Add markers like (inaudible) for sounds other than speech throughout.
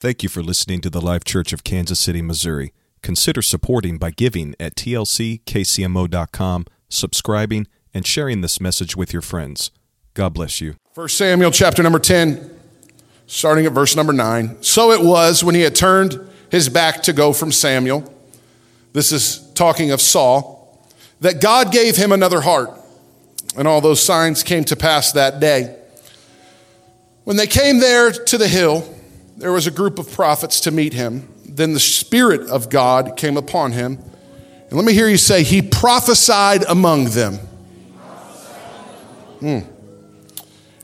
Thank you for listening to the Life Church of Kansas City, Missouri. Consider supporting by giving at tlckcmo.com, subscribing, and sharing this message with your friends. God bless you. 1 Samuel chapter number 10, starting at verse number 9. So it was when he had turned his back to go from Samuel, this is talking of Saul, that God gave him another heart. And all those signs came to pass that day. When they came there to the hill, there was a group of prophets to meet him. Then the Spirit of God came upon him. And let me hear you say, He prophesied among them. Hmm.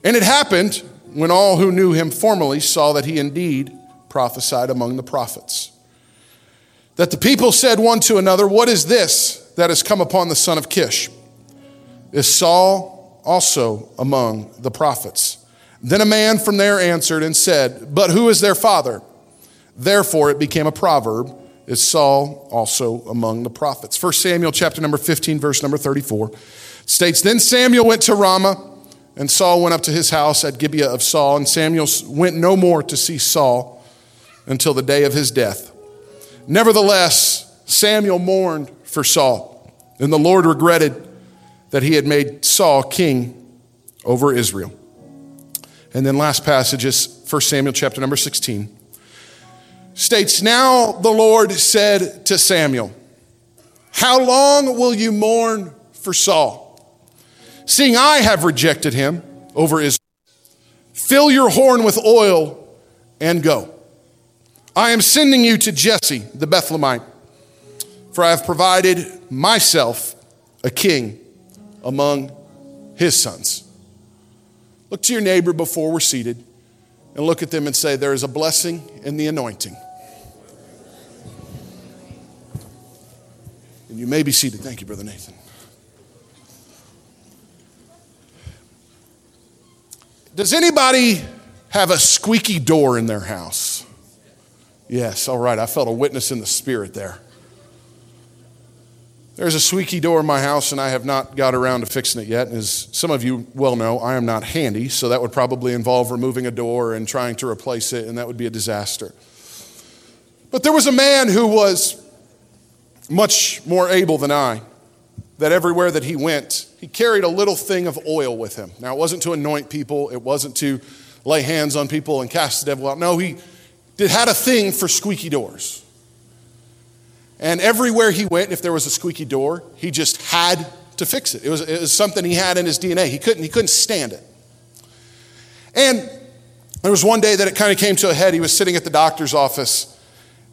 And it happened when all who knew him formerly saw that he indeed prophesied among the prophets. That the people said one to another, What is this that has come upon the son of Kish? Is Saul also among the prophets? Then a man from there answered and said, But who is their father? Therefore it became a proverb, Is Saul also among the prophets? 1 Samuel chapter number 15, verse number 34 states, Then Samuel went to Ramah, and Saul went up to his house at Gibeah of Saul, and Samuel went no more to see Saul until the day of his death. Nevertheless, Samuel mourned for Saul, and the Lord regretted that he had made Saul king over Israel. And then last passage is 1 Samuel chapter number 16. States, Now the Lord said to Samuel, How long will you mourn for Saul? Seeing I have rejected him over Israel, fill your horn with oil and go. I am sending you to Jesse the Bethlehemite, for I have provided myself a king among his sons. Look to your neighbor before we're seated and look at them and say, There is a blessing in the anointing. And you may be seated. Thank you, Brother Nathan. Does anybody have a squeaky door in their house? Yes, all right. I felt a witness in the spirit there. There's a squeaky door in my house, and I have not got around to fixing it yet. As some of you well know, I am not handy, so that would probably involve removing a door and trying to replace it, and that would be a disaster. But there was a man who was much more able than I, that everywhere that he went, he carried a little thing of oil with him. Now, it wasn't to anoint people, it wasn't to lay hands on people and cast the devil out. No, he did, had a thing for squeaky doors. And everywhere he went, if there was a squeaky door, he just had to fix it. It was, it was something he had in his DNA. He couldn't, he couldn't stand it. And there was one day that it kind of came to a head. He was sitting at the doctor's office.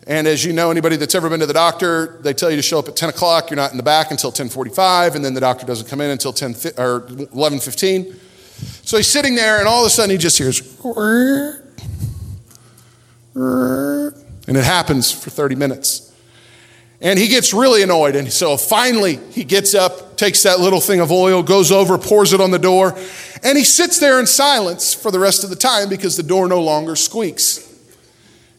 And as you know, anybody that's ever been to the doctor, they tell you to show up at 10 o'clock. You're not in the back until 1045, and then the doctor doesn't come in until 10 or 1115. So he's sitting there, and all of a sudden he just hears, and it happens for 30 minutes. And he gets really annoyed. And so finally, he gets up, takes that little thing of oil, goes over, pours it on the door, and he sits there in silence for the rest of the time because the door no longer squeaks.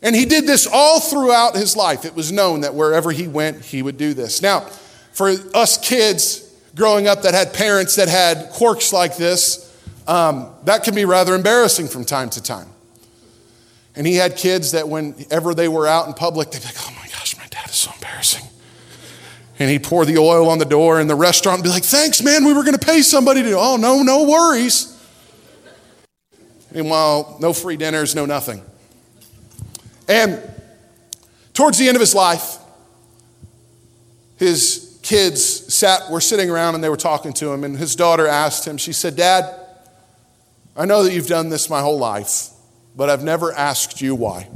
And he did this all throughout his life. It was known that wherever he went, he would do this. Now, for us kids growing up that had parents that had quirks like this, um, that can be rather embarrassing from time to time. And he had kids that whenever they were out in public, they'd be like, oh my is so embarrassing. And he'd pour the oil on the door in the restaurant and be like, thanks, man, we were going to pay somebody to, oh, no, no worries. Meanwhile, no free dinners, no nothing. And towards the end of his life, his kids sat, were sitting around and they were talking to him, and his daughter asked him, she said, Dad, I know that you've done this my whole life but I've never asked you why.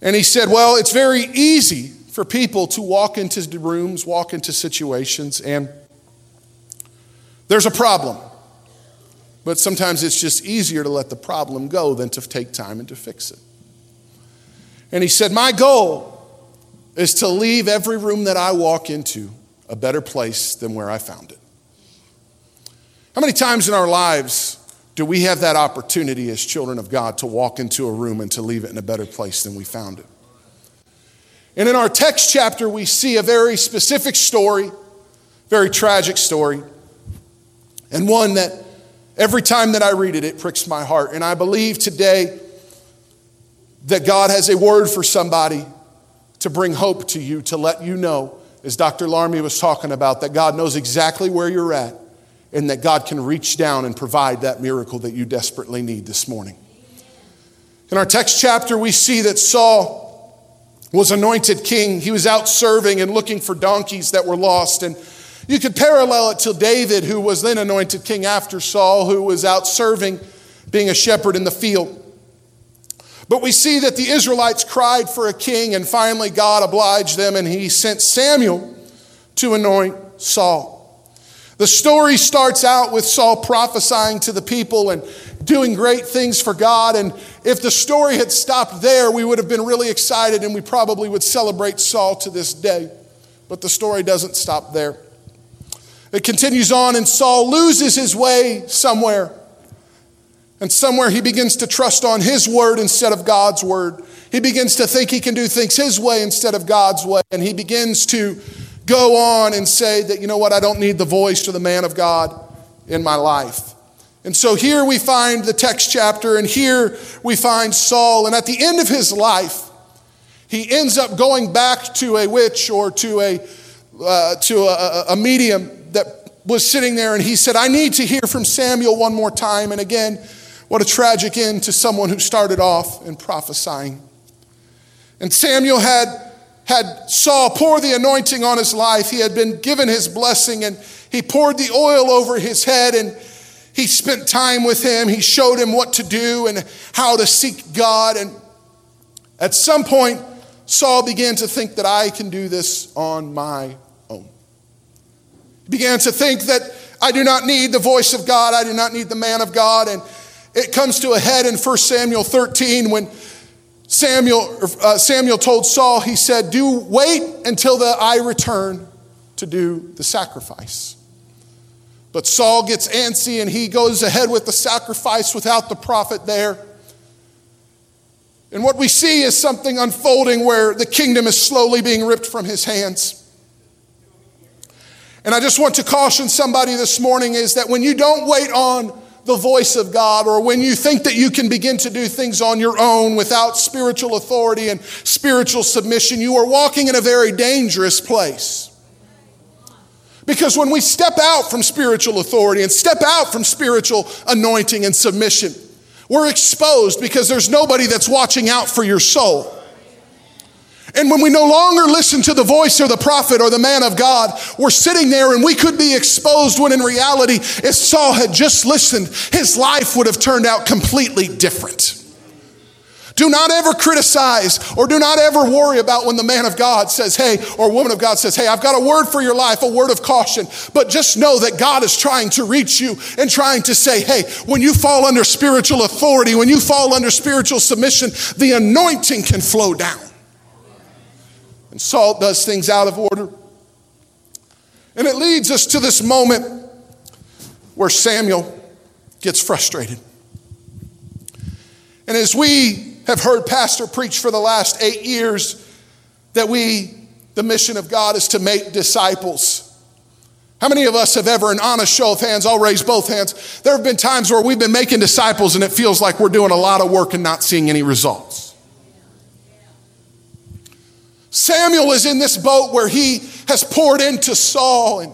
And he said, Well, it's very easy for people to walk into rooms, walk into situations, and there's a problem. But sometimes it's just easier to let the problem go than to take time and to fix it. And he said, My goal is to leave every room that I walk into a better place than where I found it. How many times in our lives do we have that opportunity as children of God to walk into a room and to leave it in a better place than we found it? And in our text chapter, we see a very specific story, very tragic story, and one that every time that I read it, it pricks my heart. And I believe today that God has a word for somebody to bring hope to you, to let you know, as Dr. Larmy was talking about, that God knows exactly where you're at and that God can reach down and provide that miracle that you desperately need this morning. In our text chapter, we see that Saul was anointed king. He was out serving and looking for donkeys that were lost. And you could parallel it to David, who was then anointed king after Saul, who was out serving, being a shepherd in the field. But we see that the Israelites cried for a king, and finally God obliged them, and he sent Samuel to anoint Saul. The story starts out with Saul prophesying to the people and doing great things for God. And if the story had stopped there, we would have been really excited and we probably would celebrate Saul to this day. But the story doesn't stop there. It continues on, and Saul loses his way somewhere. And somewhere he begins to trust on his word instead of God's word. He begins to think he can do things his way instead of God's way. And he begins to go on and say that, you know what, I don't need the voice or the man of God in my life. And so here we find the text chapter, and here we find Saul. And at the end of his life, he ends up going back to a witch or to a, uh, to a, a medium that was sitting there, and he said, I need to hear from Samuel one more time. And again, what a tragic end to someone who started off in prophesying. And Samuel had, had Saul pour the anointing on his life. He had been given his blessing, and he poured the oil over his head, and he spent time with him. He showed him what to do and how to seek God. And at some point, Saul began to think that I can do this on my own. He began to think that I do not need the voice of God, I do not need the man of God. And it comes to a head in 1 Samuel 13 when Samuel, uh, Samuel told Saul, he said, Do wait until the, I return to do the sacrifice. But Saul gets antsy and he goes ahead with the sacrifice without the prophet there. And what we see is something unfolding where the kingdom is slowly being ripped from his hands. And I just want to caution somebody this morning is that when you don't wait on the voice of God, or when you think that you can begin to do things on your own without spiritual authority and spiritual submission, you are walking in a very dangerous place. Because when we step out from spiritual authority and step out from spiritual anointing and submission, we're exposed because there's nobody that's watching out for your soul. And when we no longer listen to the voice or the prophet or the man of God, we're sitting there and we could be exposed when in reality, if Saul had just listened, his life would have turned out completely different. Do not ever criticize or do not ever worry about when the man of God says, hey, or woman of God says, hey, I've got a word for your life, a word of caution. But just know that God is trying to reach you and trying to say, hey, when you fall under spiritual authority, when you fall under spiritual submission, the anointing can flow down. And Saul does things out of order. And it leads us to this moment where Samuel gets frustrated. And as we have heard Pastor preach for the last eight years that we, the mission of God is to make disciples. How many of us have ever, an honest show of hands, I'll raise both hands. There have been times where we've been making disciples and it feels like we're doing a lot of work and not seeing any results. Samuel is in this boat where he has poured into Saul and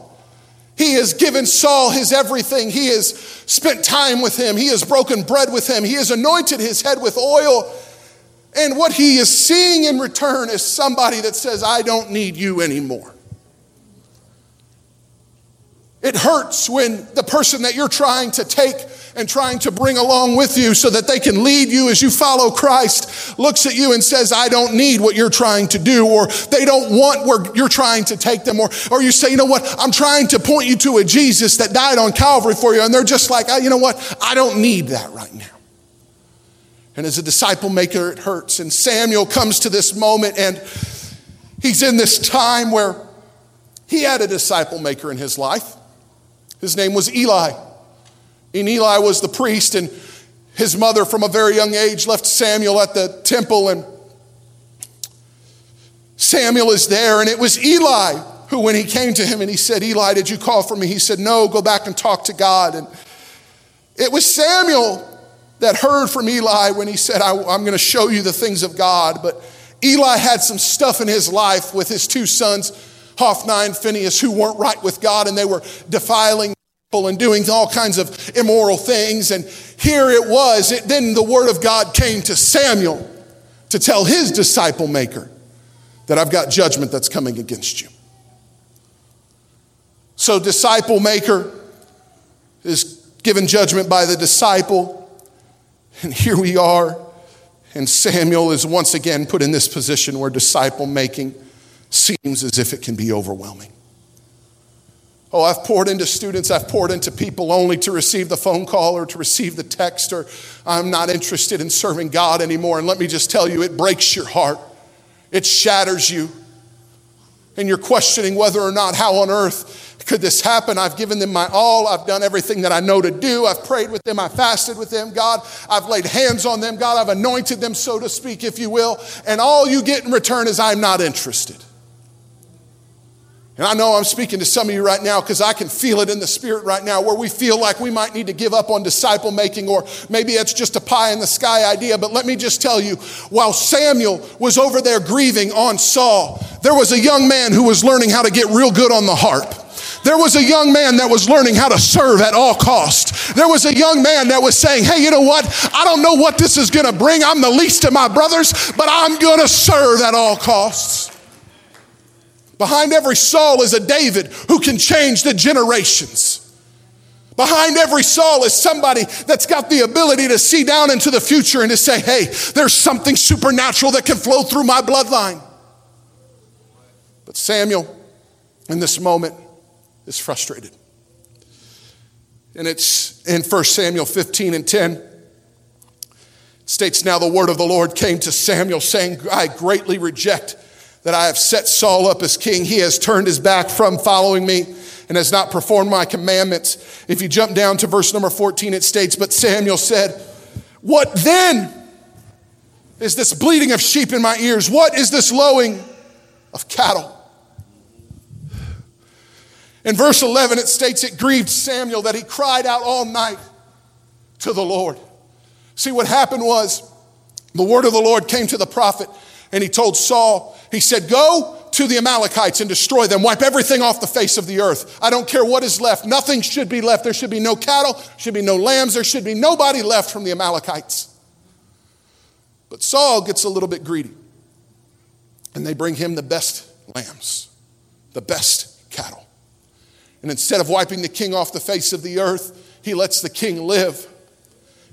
he has given Saul his everything. He has spent time with him. He has broken bread with him. He has anointed his head with oil. And what he is seeing in return is somebody that says, I don't need you anymore. It hurts when the person that you're trying to take and trying to bring along with you so that they can lead you as you follow Christ looks at you and says, I don't need what you're trying to do, or they don't want where you're trying to take them, or, or you say, you know what, I'm trying to point you to a Jesus that died on Calvary for you, and they're just like, you know what, I don't need that right now. And as a disciple maker, it hurts. And Samuel comes to this moment, and he's in this time where he had a disciple maker in his life. His name was Eli. And Eli was the priest, and his mother, from a very young age, left Samuel at the temple. And Samuel is there, and it was Eli who, when he came to him and he said, Eli, did you call for me? He said, No, go back and talk to God. And it was Samuel that heard from Eli when he said, I'm going to show you the things of God. But Eli had some stuff in his life with his two sons, Hophni and Phinehas who weren't right with God and they were defiling people and doing all kinds of immoral things. And here it was. It, then the word of God came to Samuel to tell his disciple maker that I've got judgment that's coming against you. So, disciple maker is given judgment by the disciple. And here we are. And Samuel is once again put in this position where disciple making seems as if it can be overwhelming. Oh, I've poured into students, I've poured into people only to receive the phone call or to receive the text, or I'm not interested in serving God anymore. And let me just tell you, it breaks your heart, it shatters you. And you're questioning whether or not how on earth could this happen? I've given them my all. I've done everything that I know to do. I've prayed with them. I fasted with them. God, I've laid hands on them. God, I've anointed them, so to speak, if you will. And all you get in return is I'm not interested. And I know I'm speaking to some of you right now because I can feel it in the spirit right now where we feel like we might need to give up on disciple making, or maybe it's just a pie in the sky idea. But let me just tell you while Samuel was over there grieving on Saul, there was a young man who was learning how to get real good on the harp. There was a young man that was learning how to serve at all cost. There was a young man that was saying, hey, you know what? I don't know what this is going to bring. I'm the least of my brothers, but I'm going to serve at all costs. Behind every Saul is a David who can change the generations. Behind every Saul is somebody that's got the ability to see down into the future and to say, hey, there's something supernatural that can flow through my bloodline. But Samuel, in this moment, is frustrated. And it's in 1 Samuel 15 and 10. It states, Now the word of the Lord came to Samuel, saying, I greatly reject that I have set Saul up as king. He has turned his back from following me and has not performed my commandments. If you jump down to verse number 14, it states, But Samuel said, What then is this bleating of sheep in my ears? What is this lowing of cattle? In verse 11, it states it grieved Samuel that he cried out all night to the Lord. See, what happened was the word of the Lord came to the prophet and he told Saul, he said, Go to the Amalekites and destroy them. Wipe everything off the face of the earth. I don't care what is left. Nothing should be left. There should be no cattle, should be no lambs, there should be nobody left from the Amalekites. But Saul gets a little bit greedy. And they bring him the best lambs, the best cattle. And instead of wiping the king off the face of the earth, he lets the king live.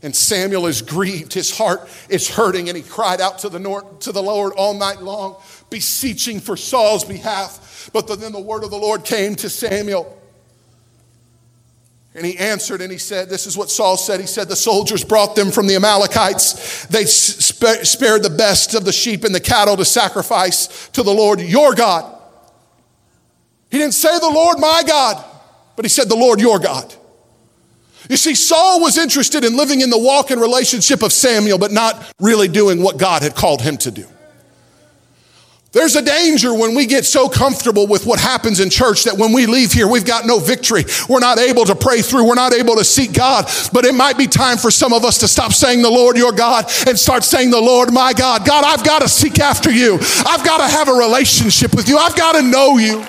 And Samuel is grieved. His heart is hurting, and he cried out to the, Lord, to the Lord all night long, beseeching for Saul's behalf. But then the word of the Lord came to Samuel. And he answered and he said, This is what Saul said. He said, The soldiers brought them from the Amalekites. They spared the best of the sheep and the cattle to sacrifice to the Lord your God. He didn't say the Lord my God, but he said the Lord your God. You see, Saul was interested in living in the walk and relationship of Samuel, but not really doing what God had called him to do. There's a danger when we get so comfortable with what happens in church that when we leave here, we've got no victory. We're not able to pray through. We're not able to seek God. But it might be time for some of us to stop saying the Lord your God and start saying the Lord my God. God, I've got to seek after you. I've got to have a relationship with you. I've got to know you.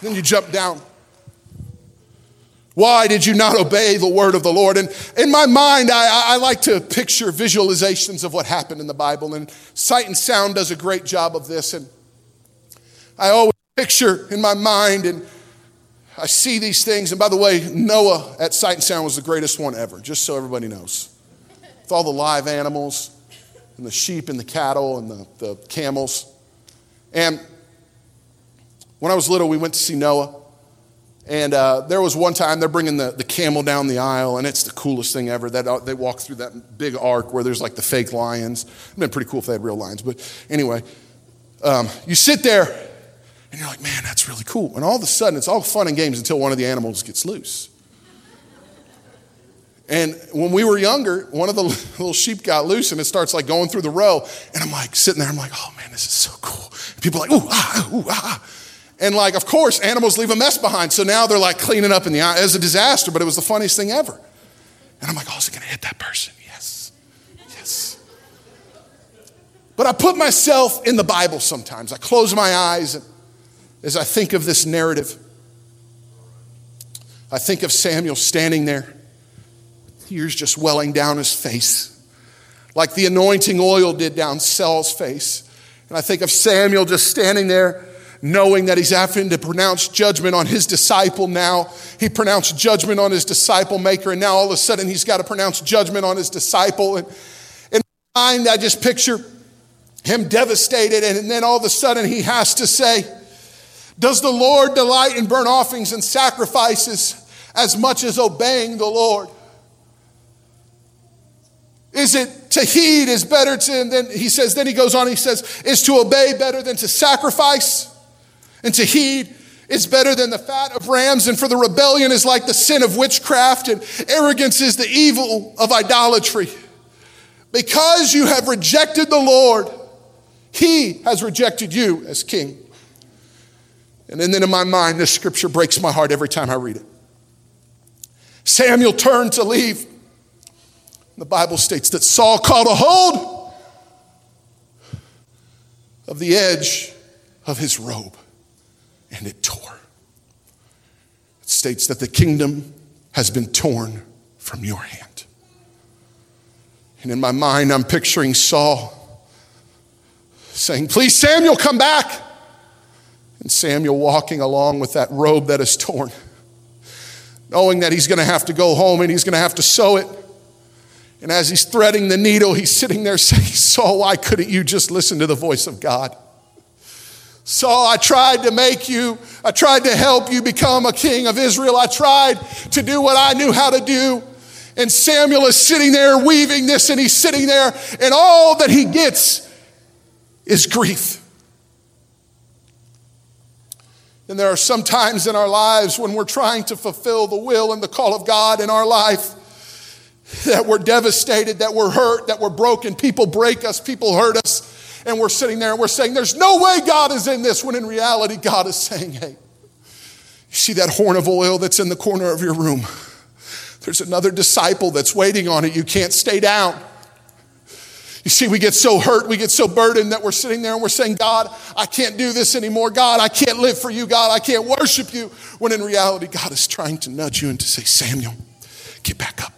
Then you jump down. Why did you not obey the word of the Lord? And in my mind, I, I, like to picture visualizations of what happened in the Bible, and Sight and Sound does a great job of this. And I always picture in my mind, and I see these things. And by the way, Noah at Sight and Sound was the greatest one ever, just so everybody knows. With all the live animals, and the sheep, and the cattle, and the, the camels. And when I was little, we went to see Noah. And uh, there was one time they're bringing the, the camel down the aisle, and it's the coolest thing ever. That uh, they walk through that big ark where there's like the fake lions. It'd been pretty cool if they had real lions, but anyway, um, you sit there and you're like, man, that's really cool. And all of a sudden, it's all fun and games until one of the animals gets loose. And when we were younger, one of the (laughs) little sheep got loose and it starts like going through the row. And I'm like sitting there, I'm like, oh man, this is so cool. And people are like, ooh, ah, ooh, ah. And like, of course, animals leave a mess behind. So now they're like cleaning up in the eye. It was a disaster, but it was the funniest thing ever. And I'm like, oh, is it going to hit that person? Yes. Yes. But I put myself in the Bible sometimes. I close my eyes as I think of this narrative. I think of Samuel standing there, tears just welling down his face, like the anointing oil did down Saul's face. And I think of Samuel just standing there, knowing that he's having to pronounce judgment on his disciple now. He pronounced judgment on his disciple maker, and now all of a sudden he's got to pronounce judgment on his disciple. And in my mind, I just picture him devastated, and then all of a sudden he has to say, Does the Lord delight in burnt offerings and sacrifices? as much as obeying the Lord? Is it to heed is better to, and then he says, then he goes on, he says, is to obey better than to sacrifice? And to heed is better than the fat of rams, and for the rebellion is like the sin of witchcraft, and arrogance is the evil of idolatry. Because you have rejected the Lord, he has rejected you as king. And then in my mind, this scripture breaks my heart every time I read it. Samuel turned to leave. The Bible states that Saul caught a hold of the edge of his robe and it tore. It states that the kingdom has been torn from your hand. And in my mind, I'm picturing Saul saying, Please, Samuel, come back. And Samuel walking along with that robe that is torn knowing that he's going to have to go home and he's going to have to sew it. And as he's threading the needle, he's sitting there saying, Saul, why couldn't you just listen to the voice of God? Saul, I tried to make you, I tried to help you become a king of Israel. I tried to do what I knew how to do. And Samuel is sitting there weaving this, and he's sitting there, and all that he gets is grief. And there are some times in our lives when we're trying to fulfill the will and the call of God in our life that we're devastated, that we're hurt, that we're broken. People break us, people hurt us. And we're sitting there and we're saying, There's no way God is in this, when in reality, God is saying, Hey, you see that horn of oil that's in the corner of your room? There's another disciple that's waiting on it. You can't stay down. You see, we get so hurt, we get so burdened that we're sitting there and we're saying, God, I can't do this anymore. God, I can't live for you. God, I can't worship you. When in reality, God is trying to nudge you and to say, Samuel, get back up.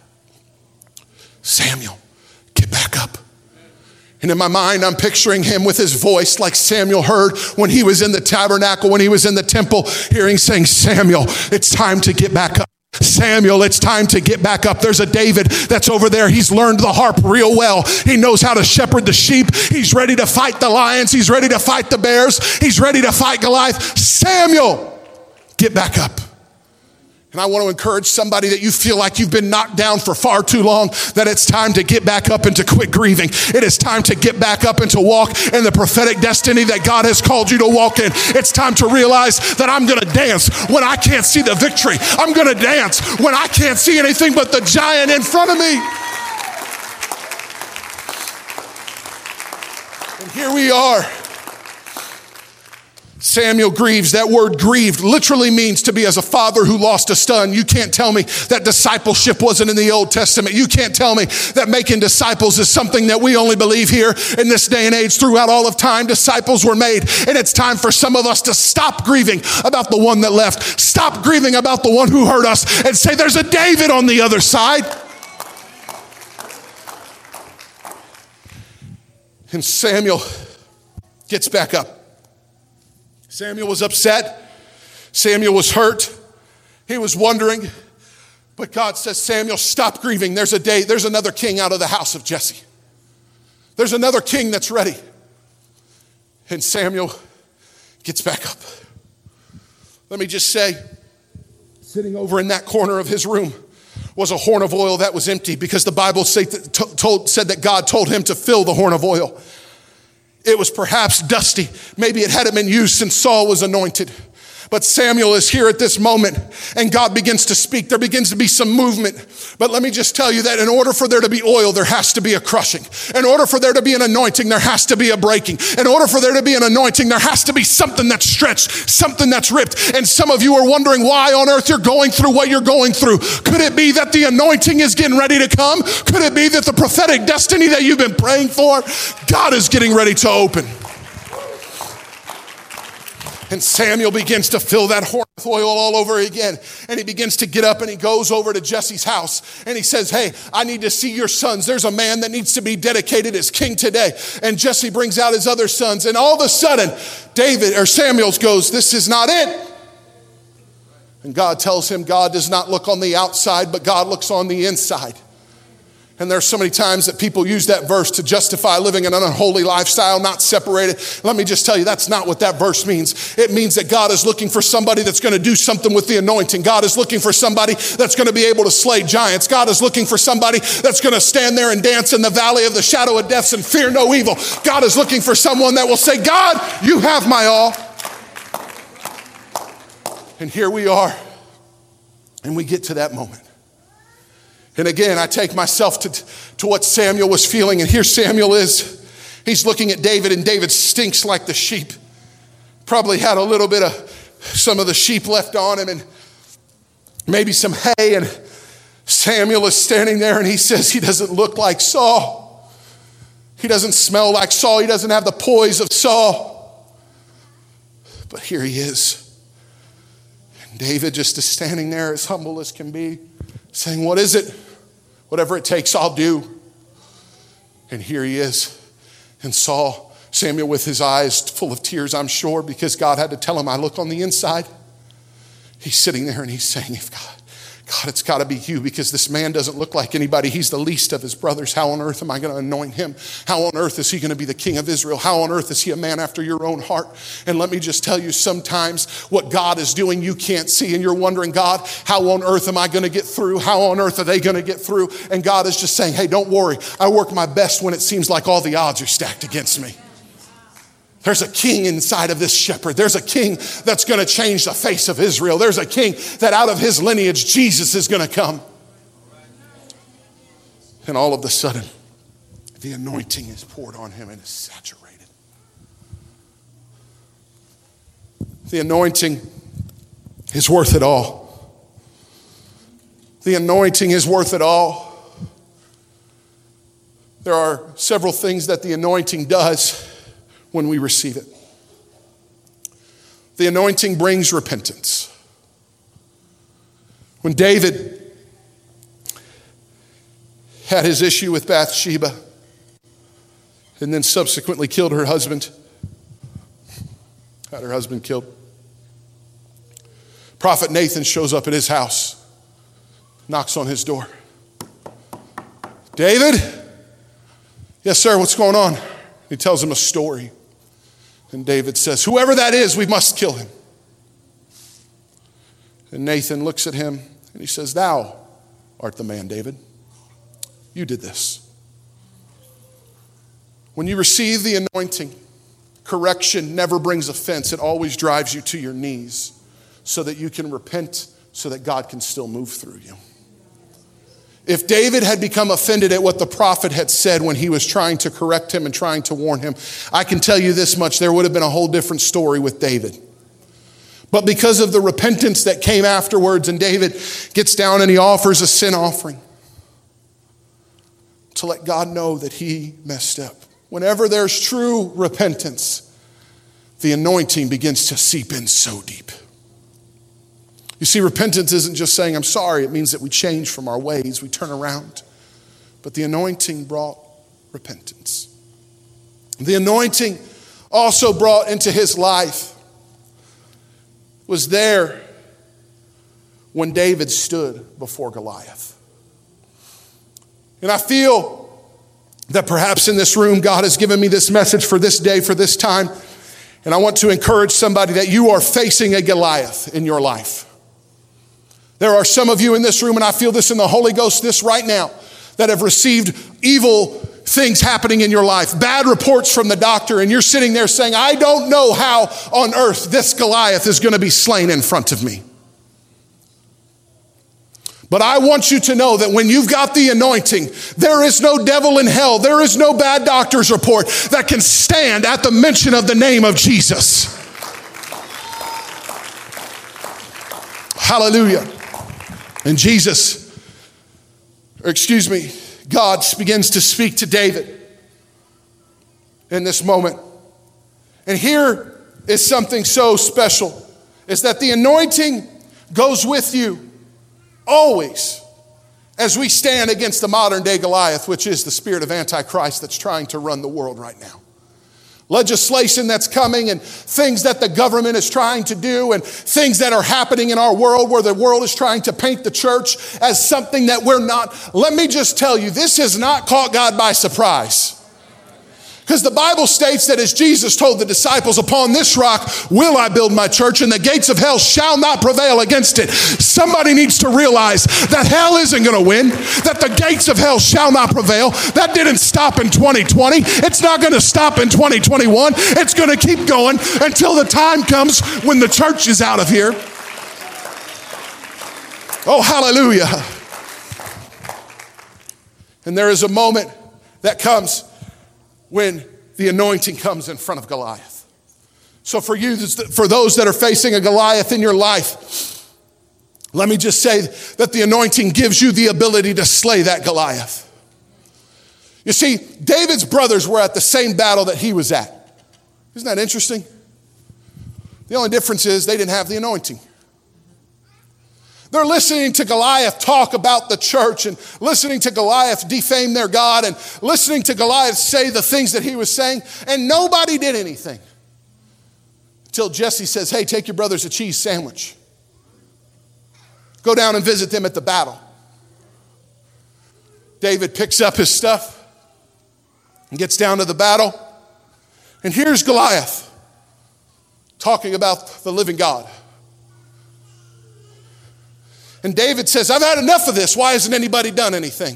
Samuel, get back up. And in my mind, I'm picturing him with his voice like Samuel heard when he was in the tabernacle, when he was in the temple, hearing saying, Samuel, it's time to get back up. Samuel, it's time to get back up. There's a David that's over there. He's learned the harp real well. He knows how to shepherd the sheep. He's ready to fight the lions. He's ready to fight the bears. He's ready to fight Goliath. Samuel, get back up. And I want to encourage somebody that you feel like you've been knocked down for far too long, that it's time to get back up and to quit grieving. It is time to get back up and to walk in the prophetic destiny that God has called you to walk in. It's time to realize that I'm going to dance when I can't see the victory. I'm going to dance when I can't see anything but the giant in front of me. And here we are. Samuel grieves. That word grieved literally means to be as a father who lost a son. You can't tell me that discipleship wasn't in the Old Testament. You can't tell me that making disciples is something that we only believe here in this day and age. Throughout all of time, disciples were made. And it's time for some of us to stop grieving about the one that left, stop grieving about the one who hurt us, and say, There's a David on the other side. And Samuel gets back up. Samuel was upset. Samuel was hurt. He was wondering. But God says, Samuel, stop grieving. There's a day, there's another king out of the house of Jesse. There's another king that's ready. And Samuel gets back up. Let me just say, sitting over in that corner of his room was a horn of oil that was empty because the Bible said that God told him to fill the horn of oil. It was perhaps dusty. Maybe it hadn't been used since Saul was anointed. But Samuel is here at this moment and God begins to speak. There begins to be some movement. But let me just tell you that in order for there to be oil, there has to be a crushing. In order for there to be an anointing, there has to be a breaking. In order for there to be an anointing, there has to be something that's stretched, something that's ripped. And some of you are wondering why on earth you're going through what you're going through. Could it be that the anointing is getting ready to come? Could it be that the prophetic destiny that you've been praying for, God is getting ready to open? And Samuel begins to fill that horn with oil all over again. And he begins to get up and he goes over to Jesse's house and he says, Hey, I need to see your sons. There's a man that needs to be dedicated as king today. And Jesse brings out his other sons. And all of a sudden, David or Samuel's goes, This is not it. And God tells him, God does not look on the outside, but God looks on the inside. And there's so many times that people use that verse to justify living an unholy lifestyle, not separated. Let me just tell you, that's not what that verse means. It means that God is looking for somebody that's going to do something with the anointing. God is looking for somebody that's going to be able to slay giants. God is looking for somebody that's going to stand there and dance in the valley of the shadow of death and fear no evil. God is looking for someone that will say, God, you have my all. And here we are. And we get to that moment. And again, I take myself to, to what Samuel was feeling, and here Samuel is. He's looking at David, and David stinks like the sheep. Probably had a little bit of some of the sheep left on him, and maybe some hay. And Samuel is standing there, and he says he doesn't look like Saul. He doesn't smell like Saul. He doesn't have the poise of Saul. But here he is. And David just is standing there as humble as can be, saying, What is it? Whatever it takes, I'll do. And here he is. And Saul, Samuel, with his eyes full of tears, I'm sure, because God had to tell him, I look on the inside. He's sitting there and he's saying, If God, God, it's got to be you because this man doesn't look like anybody. He's the least of his brothers. How on earth am I going to anoint him? How on earth is he going to be the king of Israel? How on earth is he a man after your own heart? And let me just tell you sometimes what God is doing you can't see, and you're wondering, God, how on earth am I going to get through? How on earth are they going to get through? And God is just saying, hey, don't worry. I work my best when it seems like all the odds are stacked against me. There's a king inside of this shepherd. There's a king that's going to change the face of Israel. There's a king that out of his lineage, Jesus is going to come. And all of a sudden, the anointing is poured on him and is saturated. The anointing is worth it all. The anointing is worth it all. There are several things that the anointing does when we receive it. The anointing brings repentance. When David had his issue with Bathsheba and then subsequently killed her husband, had her husband killed. Prophet Nathan shows up at his house, knocks on his door. David? Yes, sir, what's going on? He tells him a story. And David says, Whoever that is, we must kill him. And Nathan looks at him and he says, Thou art the man, David. You did this. When you receive the anointing, correction never brings offense, it always drives you to your knees so that you can repent, so that God can still move through you. If David had become offended at what the prophet had said when he was trying to correct him and trying to warn him, I can tell you this much there would have been a whole different story with David. But because of the repentance that came afterwards, and David gets down and he offers a sin offering to let God know that he messed up. Whenever there's true repentance, the anointing begins to seep in so deep. You see, repentance isn't just saying, I'm sorry. It means that we change from our ways, we turn around. But the anointing brought repentance. The anointing also brought into his life was there when David stood before Goliath. And I feel that perhaps in this room, God has given me this message for this day, for this time. And I want to encourage somebody that you are facing a Goliath in your life. There are some of you in this room, and I feel this in the Holy Ghost this right now, that have received evil things happening in your life, bad reports from the doctor, and you're sitting there saying, I don't know how on earth this Goliath is going to be slain in front of me. But I want you to know that when you've got the anointing, there is no devil in hell, there is no bad doctor's report that can stand at the mention of the name of Jesus. Hallelujah. And Jesus, or excuse me, God begins to speak to David in this moment. And here is something so special is that the anointing goes with you always as we stand against the modern day Goliath, which is the spirit of Antichrist that's trying to run the world right now legislation that's coming and things that the government is trying to do and things that are happening in our world where the world is trying to paint the church as something that we're not. Let me just tell you, this has not caught God by surprise. Because the Bible states that as Jesus told the disciples, Upon this rock will I build my church, and the gates of hell shall not prevail against it. Somebody needs to realize that hell isn't going to win, that the gates of hell shall not prevail. That didn't stop in 2020. It's not going to stop in 2021. It's going to keep going until the time comes when the church is out of here. Oh, hallelujah. And there is a moment that comes when the anointing comes in front of Goliath. So, for you, for those that are facing a Goliath in your life, let me just say that the anointing gives you the ability to slay that Goliath. You see, David's brothers were at the same battle that he was at. Isn't that interesting? The only difference is they didn't have the anointing. They're listening to Goliath talk about the church and listening to Goliath defame their God and listening to Goliath say the things that he was saying, and nobody did anything. Until Jesse says, Hey, take your brothers a cheese sandwich. Go down and visit them at the battle. David picks up his stuff and gets down to the battle. And here's Goliath talking about the living God. And David says, I've had enough of this. Why hasn't anybody done anything?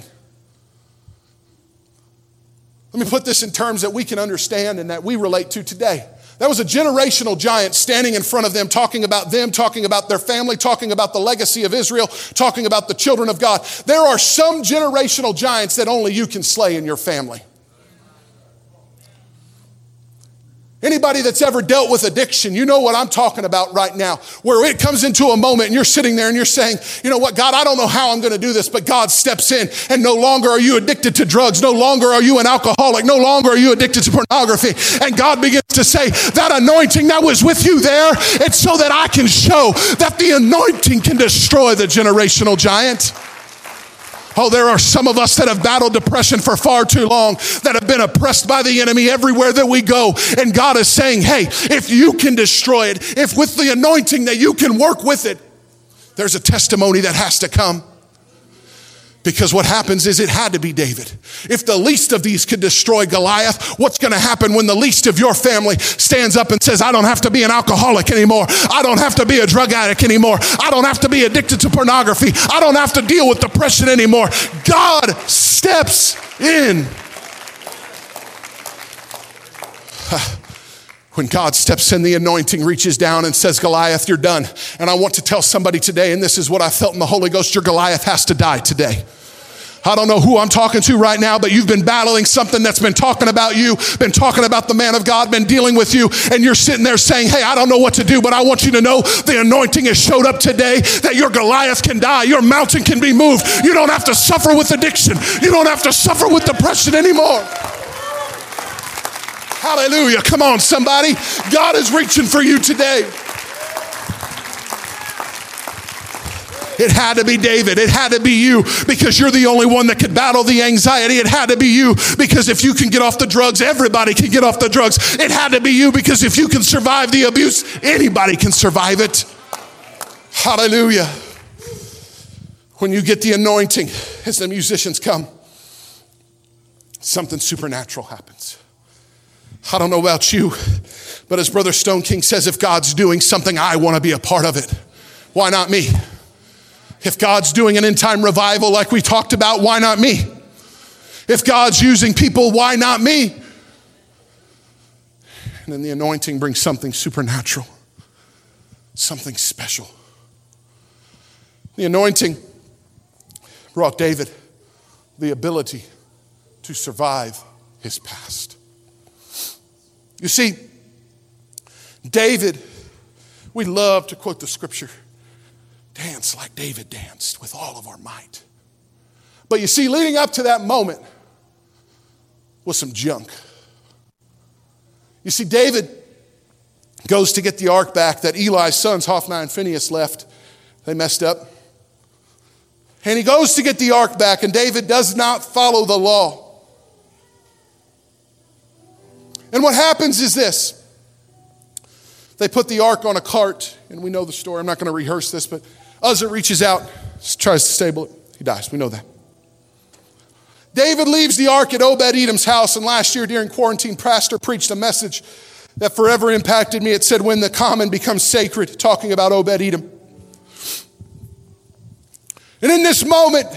Let me put this in terms that we can understand and that we relate to today. That was a generational giant standing in front of them, talking about them, talking about their family, talking about the legacy of Israel, talking about the children of God. There are some generational giants that only you can slay in your family. Anybody that's ever dealt with addiction, you know what I'm talking about right now, where it comes into a moment and you're sitting there and you're saying, you know what, God, I don't know how I'm going to do this, but God steps in and no longer are you addicted to drugs, no longer are you an alcoholic, no longer are you addicted to pornography. And God begins to say, that anointing that was with you there, it's so that I can show that the anointing can destroy the generational giant. Oh, there are some of us that have battled depression for far too long, that have been oppressed by the enemy everywhere that we go. And God is saying, hey, if you can destroy it, if with the anointing that you can work with it, there's a testimony that has to come. Because what happens is it had to be David. If the least of these could destroy Goliath, what's going to happen when the least of your family stands up and says, I don't have to be an alcoholic anymore. I don't have to be a drug addict anymore. I don't have to be addicted to pornography. I don't have to deal with depression anymore. God steps in. (sighs) When God steps in, the anointing reaches down and says, Goliath, you're done. And I want to tell somebody today, and this is what I felt in the Holy Ghost your Goliath has to die today. I don't know who I'm talking to right now, but you've been battling something that's been talking about you, been talking about the man of God, been dealing with you, and you're sitting there saying, Hey, I don't know what to do, but I want you to know the anointing has showed up today that your Goliath can die, your mountain can be moved. You don't have to suffer with addiction, you don't have to suffer with depression anymore. Hallelujah. Come on, somebody. God is reaching for you today. It had to be David. It had to be you because you're the only one that could battle the anxiety. It had to be you because if you can get off the drugs, everybody can get off the drugs. It had to be you because if you can survive the abuse, anybody can survive it. Hallelujah. When you get the anointing, as the musicians come, something supernatural happens. I don't know about you, but as Brother Stone King says, if God's doing something, I want to be a part of it. Why not me? If God's doing an end time revival like we talked about, why not me? If God's using people, why not me? And then the anointing brings something supernatural, something special. The anointing brought David the ability to survive his past. You see, David, we love to quote the scripture dance like David danced with all of our might. But you see, leading up to that moment was some junk. You see, David goes to get the ark back that Eli's sons, Hophni and Phinehas, left. They messed up. And he goes to get the ark back, and David does not follow the law. And what happens is this they put the ark on a cart, and we know the story. I'm not going to rehearse this, but Uzzah reaches out, tries to stable it. He dies. We know that. David leaves the ark at Obed Edom's house, and last year during quarantine, Pastor preached a message that forever impacted me. It said, When the common becomes sacred, talking about Obed Edom. And in this moment,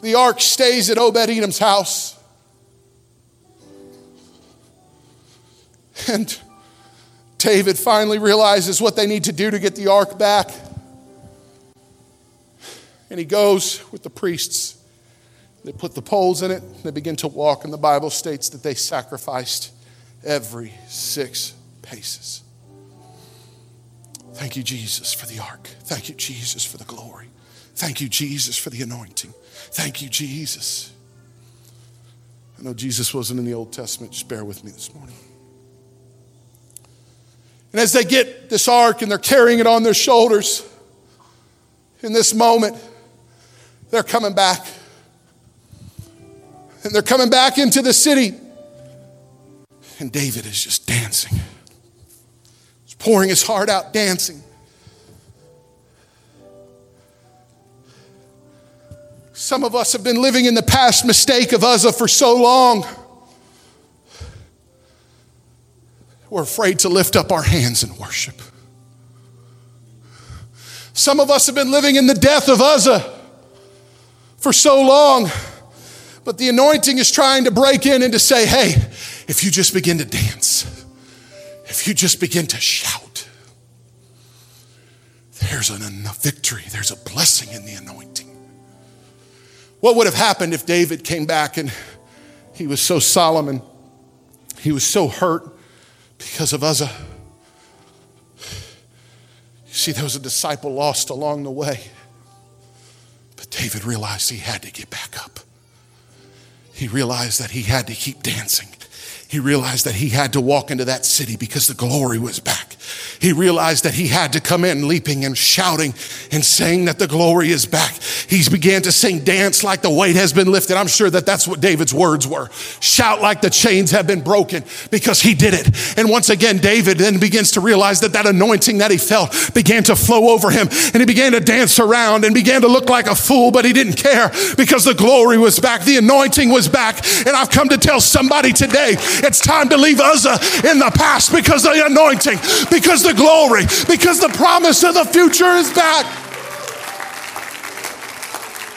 the ark stays at Obed Edom's house. And David finally realizes what they need to do to get the ark back. And he goes with the priests. They put the poles in it, they begin to walk, and the Bible states that they sacrificed every six paces. Thank you, Jesus, for the ark. Thank you, Jesus, for the glory. Thank you, Jesus, for the anointing. Thank you, Jesus. I know Jesus wasn't in the Old Testament. Just bear with me this morning. And as they get this ark and they're carrying it on their shoulders, in this moment, they're coming back. And they're coming back into the city. And David is just dancing. He's pouring his heart out, dancing. Some of us have been living in the past mistake of Uzzah for so long. We're afraid to lift up our hands in worship. Some of us have been living in the death of Uzzah for so long, but the anointing is trying to break in and to say, hey, if you just begin to dance, if you just begin to shout, there's an, a victory, there's a blessing in the anointing. What would have happened if David came back and he was so solemn and he was so hurt because of Uzzah? You see, there was a disciple lost along the way. But David realized he had to get back up. He realized that he had to keep dancing. He realized that he had to walk into that city because the glory was back. He realized that he had to come in leaping and shouting and saying that the glory is back. He began to sing, Dance like the weight has been lifted. I'm sure that that's what David's words were. Shout like the chains have been broken because he did it. And once again, David then begins to realize that that anointing that he felt began to flow over him. And he began to dance around and began to look like a fool, but he didn't care because the glory was back. The anointing was back. And I've come to tell somebody today it's time to leave Uzzah in the past because the anointing, because the glory because the promise of the future is back.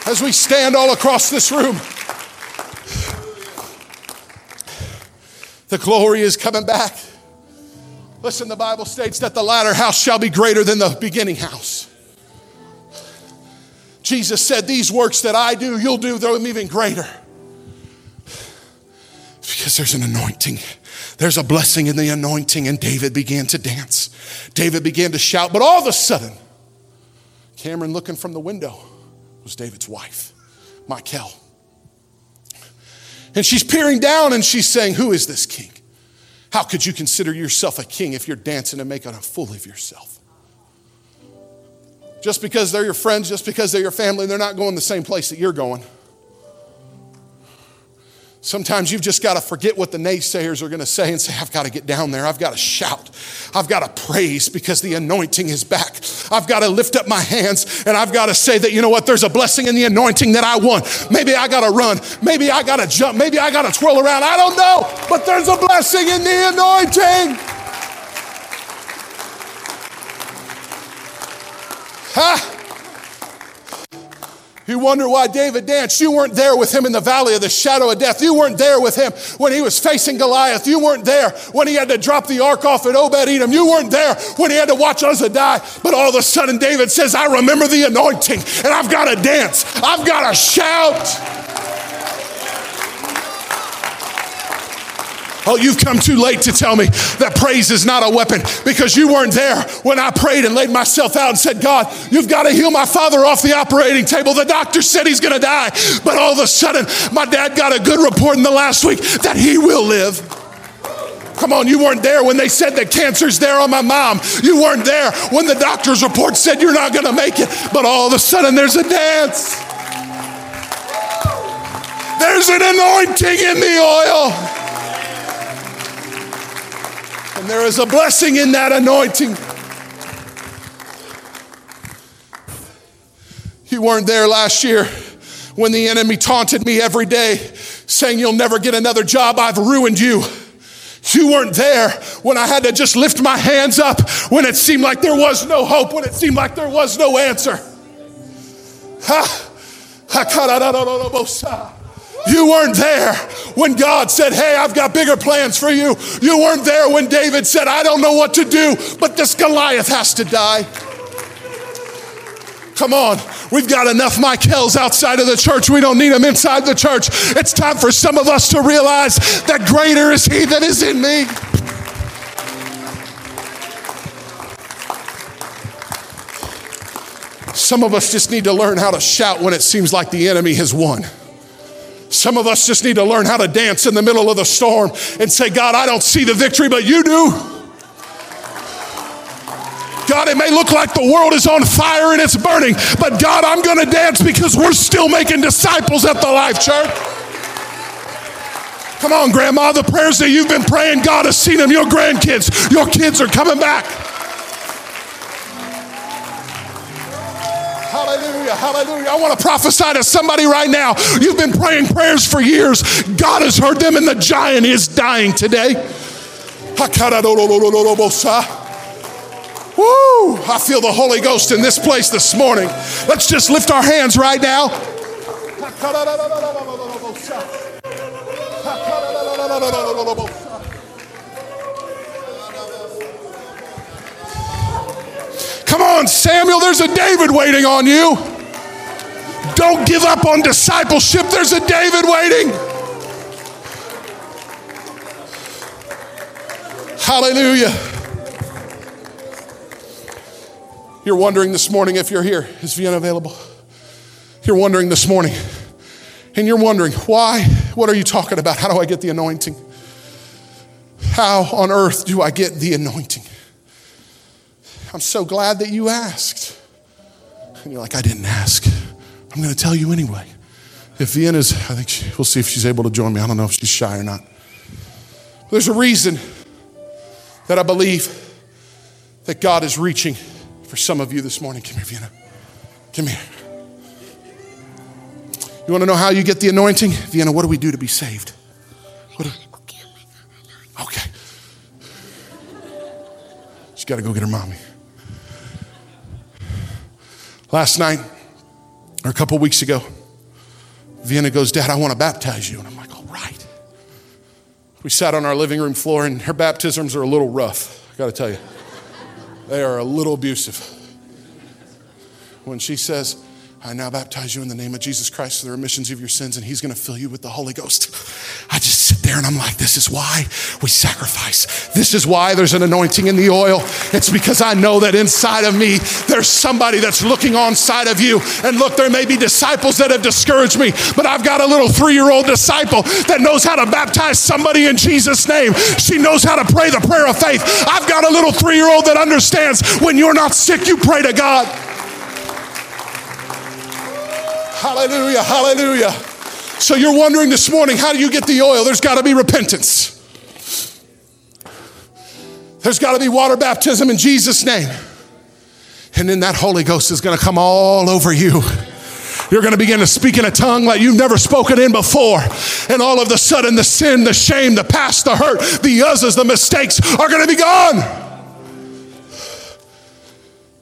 As we stand all across this room, the glory is coming back. Listen, the Bible states that the latter house shall be greater than the beginning house. Jesus said, These works that I do, you'll do them even greater. Because there's an anointing there's a blessing in the anointing, and David began to dance. David began to shout, but all of a sudden, Cameron looking from the window was David's wife, Michal. And she's peering down and she's saying, Who is this king? How could you consider yourself a king if you're dancing and making a fool of yourself? Just because they're your friends, just because they're your family, they're not going the same place that you're going. Sometimes you've just got to forget what the naysayers are going to say and say, I've got to get down there. I've got to shout. I've got to praise because the anointing is back. I've got to lift up my hands and I've got to say that, you know what, there's a blessing in the anointing that I want. Maybe I got to run. Maybe I got to jump. Maybe I got to twirl around. I don't know, but there's a blessing in the anointing. Ha! You wonder why David danced. You weren't there with him in the valley of the shadow of death. You weren't there with him when he was facing Goliath. You weren't there when he had to drop the ark off at Obed Edom. You weren't there when he had to watch Uzzah die. But all of a sudden, David says, I remember the anointing and I've got to dance. I've got to shout. Oh, you've come too late to tell me that praise is not a weapon because you weren't there when I prayed and laid myself out and said, God, you've got to heal my father off the operating table. The doctor said he's going to die. But all of a sudden, my dad got a good report in the last week that he will live. Come on, you weren't there when they said that cancer's there on my mom. You weren't there when the doctor's report said you're not going to make it. But all of a sudden, there's a dance. There's an anointing in the oil. And there is a blessing in that anointing. You weren't there last year when the enemy taunted me every day, saying, You'll never get another job. I've ruined you. You weren't there when I had to just lift my hands up when it seemed like there was no hope, when it seemed like there was no answer. Ha. You weren't there when God said, Hey, I've got bigger plans for you. You weren't there when David said, I don't know what to do, but this Goliath has to die. Come on, we've got enough Michals outside of the church. We don't need them inside the church. It's time for some of us to realize that greater is He that is in me. Some of us just need to learn how to shout when it seems like the enemy has won. Some of us just need to learn how to dance in the middle of the storm and say, God, I don't see the victory, but you do. God, it may look like the world is on fire and it's burning, but God, I'm going to dance because we're still making disciples at the Life Church. Come on, Grandma, the prayers that you've been praying, God has seen them. Your grandkids, your kids are coming back. Hallelujah, hallelujah. I want to prophesy to somebody right now. You've been praying prayers for years. God has heard them, and the giant is dying today. Woo! I feel the Holy Ghost in this place this morning. Let's just lift our hands right now. Come on, Samuel, there's a David waiting on you. Don't give up on discipleship, there's a David waiting. Hallelujah. You're wondering this morning if you're here. Is Vienna available? You're wondering this morning. And you're wondering, why? What are you talking about? How do I get the anointing? How on earth do I get the anointing? I'm so glad that you asked. And you're like, I didn't ask. I'm going to tell you anyway. If Vienna's, I think she, we'll see if she's able to join me. I don't know if she's shy or not. But there's a reason that I believe that God is reaching for some of you this morning. Come here, Vienna. Come here. You want to know how you get the anointing? Vienna, what do we do to be saved? Do, okay. She's got to go get her mommy. Last night, or a couple weeks ago, Vienna goes, Dad, I want to baptize you. And I'm like, all right. We sat on our living room floor, and her baptisms are a little rough, I got to tell you. They are a little abusive. When she says, I now baptize you in the name of Jesus Christ for the remissions of your sins, and He's going to fill you with the Holy Ghost. I just there and I'm like, this is why we sacrifice. This is why there's an anointing in the oil. It's because I know that inside of me, there's somebody that's looking on side of you. And look, there may be disciples that have discouraged me, but I've got a little three year old disciple that knows how to baptize somebody in Jesus' name. She knows how to pray the prayer of faith. I've got a little three year old that understands when you're not sick, you pray to God. Hallelujah, hallelujah. So you're wondering this morning, how do you get the oil? There's got to be repentance. There's got to be water baptism in Jesus' name. And then that Holy Ghost is going to come all over you. You're going to begin to speak in a tongue like you've never spoken in before. And all of a sudden, the sin, the shame, the past, the hurt, the Uzzahs, the mistakes are going to be gone.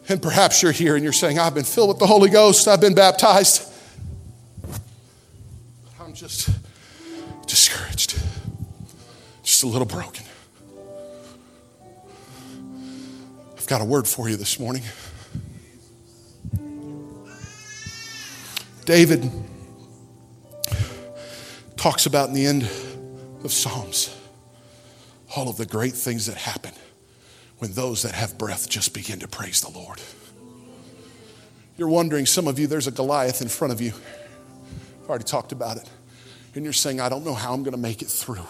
And perhaps you're here and you're saying, I've been filled with the Holy Ghost, I've been baptized I'm just discouraged, just a little broken. I've got a word for you this morning. David talks about in the end of Psalms all of the great things that happen when those that have breath just begin to praise the Lord. You're wondering, some of you, there's a Goliath in front of you. I've already talked about it. And you're saying, I don't know how I'm going to make it through.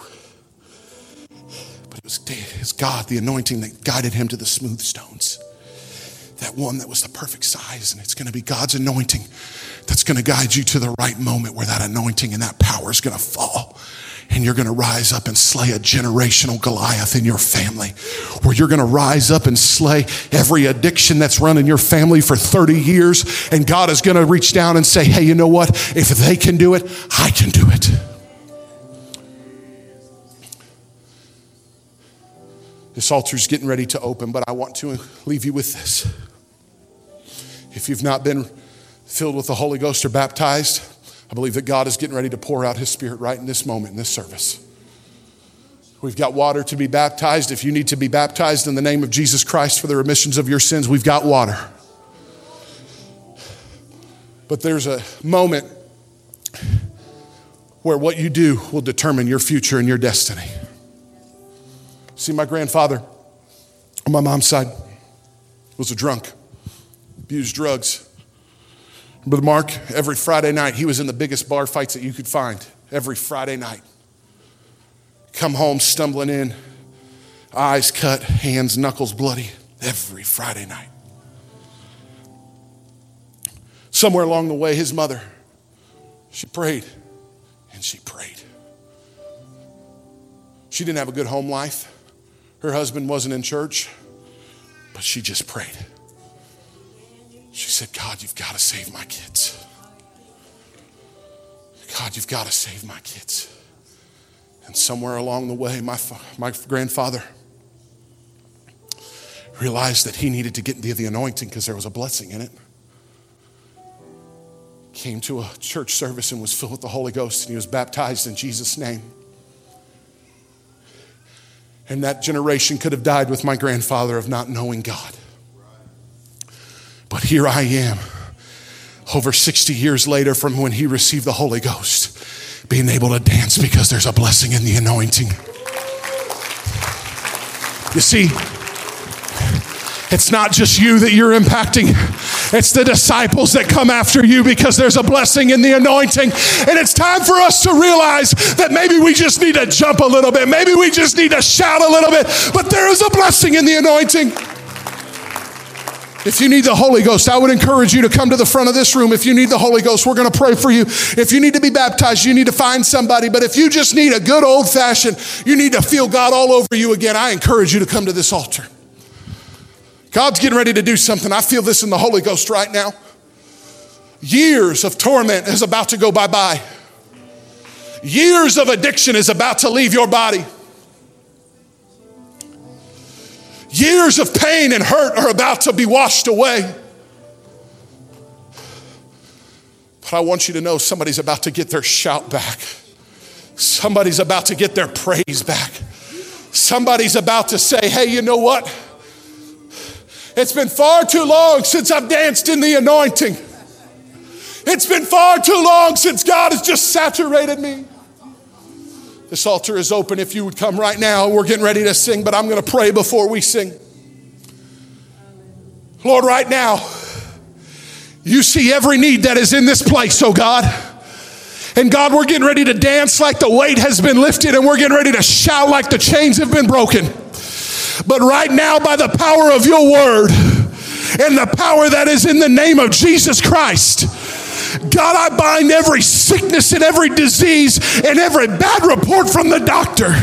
But it was, it was God, the anointing that guided him to the smooth stones. That one that was the perfect size. And it's going to be God's anointing that's going to guide you to the right moment where that anointing and that power is going to fall and you're going to rise up and slay a generational Goliath in your family, where you're going to rise up and slay every addiction that's run in your family for 30 years, and God is going to reach down and say, Hey, you know what? If they can do it, I can do it. This altar's getting ready to open, but I want to leave you with this. If you've not been filled with the Holy Ghost or baptized, I believe that God is getting ready to pour out His Spirit right in this moment, in this service. We've got water to be baptized. If you need to be baptized in the name of Jesus Christ for the remissions of your sins, we've got water. But there's a moment where what you do will determine your future and your destiny. See, my grandfather on my mom's side was a drunk, abused drugs. Brother Mark, every Friday night, he was in the biggest bar fights that you could find. Every Friday night. Come home stumbling in, eyes cut, hands, knuckles bloody. Every Friday night. Somewhere along the way, his mother, she prayed and she prayed. She didn't have a good home life. Her husband wasn't in church, but she just prayed. She said, God, you've got to save my kids. God, you've got to save my kids. And somewhere along the way, my, my grandfather realized that he needed to get into the anointing because there was a blessing in it. Came to a church service and was filled with the Holy Ghost, and he was baptized in Jesus' name. And that generation could have died with my grandfather of not knowing God. But here I am, over 60 years later from when he received the Holy Ghost, being able to dance because there's a blessing in the anointing. You see, it's not just you that you're impacting. It's the disciples that come after you because there's a blessing in the anointing. And it's time for us to realize that maybe we just need to jump a little bit. Maybe we just need to shout a little bit. But there is a blessing in the anointing. If you need the Holy Ghost, I would encourage you to come to the front of this room. If you need the Holy Ghost, we're going to pray for you. If you need to be baptized, you need to find somebody. But if you just need a good old fashioned, you need to feel God all over you again, I encourage you to come to this altar. God's getting ready to do something. I feel this in the Holy Ghost right now. Years of torment is about to go bye bye. Years of addiction is about to leave your body. Years of pain and hurt are about to be washed away. But I want you to know somebody's about to get their shout back. Somebody's about to get their praise back. Somebody's about to say, hey, you know what? It's been far too long since I've danced in the anointing. It's been far too long since God has just saturated me. This altar is open if you would come right now. We're getting ready to sing, but I'm going to pray before we sing. Lord, right now, you see every need that is in this place, oh God. And God, we're getting ready to dance like the weight has been lifted, and we're getting ready to shout like the chains have been broken. But right now, by the power of your word and the power that is in the name of Jesus Christ, God, I bind every sickness and every disease and every bad report from the doctor.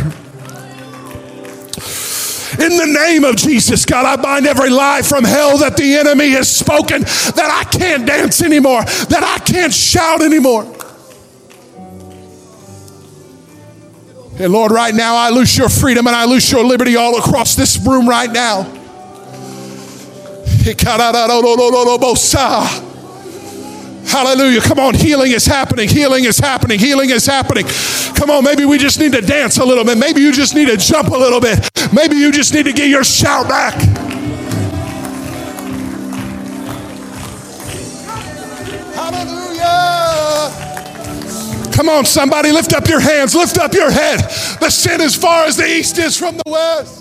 In the name of Jesus, God, I bind every lie from hell that the enemy has spoken that I can't dance anymore, that I can't shout anymore. And Lord, right now, I loose your freedom and I loose your liberty all across this room right now. Hallelujah. Come on, healing is happening. Healing is happening. Healing is happening. Come on, maybe we just need to dance a little bit. Maybe you just need to jump a little bit. Maybe you just need to get your shout back. Hallelujah. Come on, somebody, lift up your hands, lift up your head. The sin as far as the east is from the west.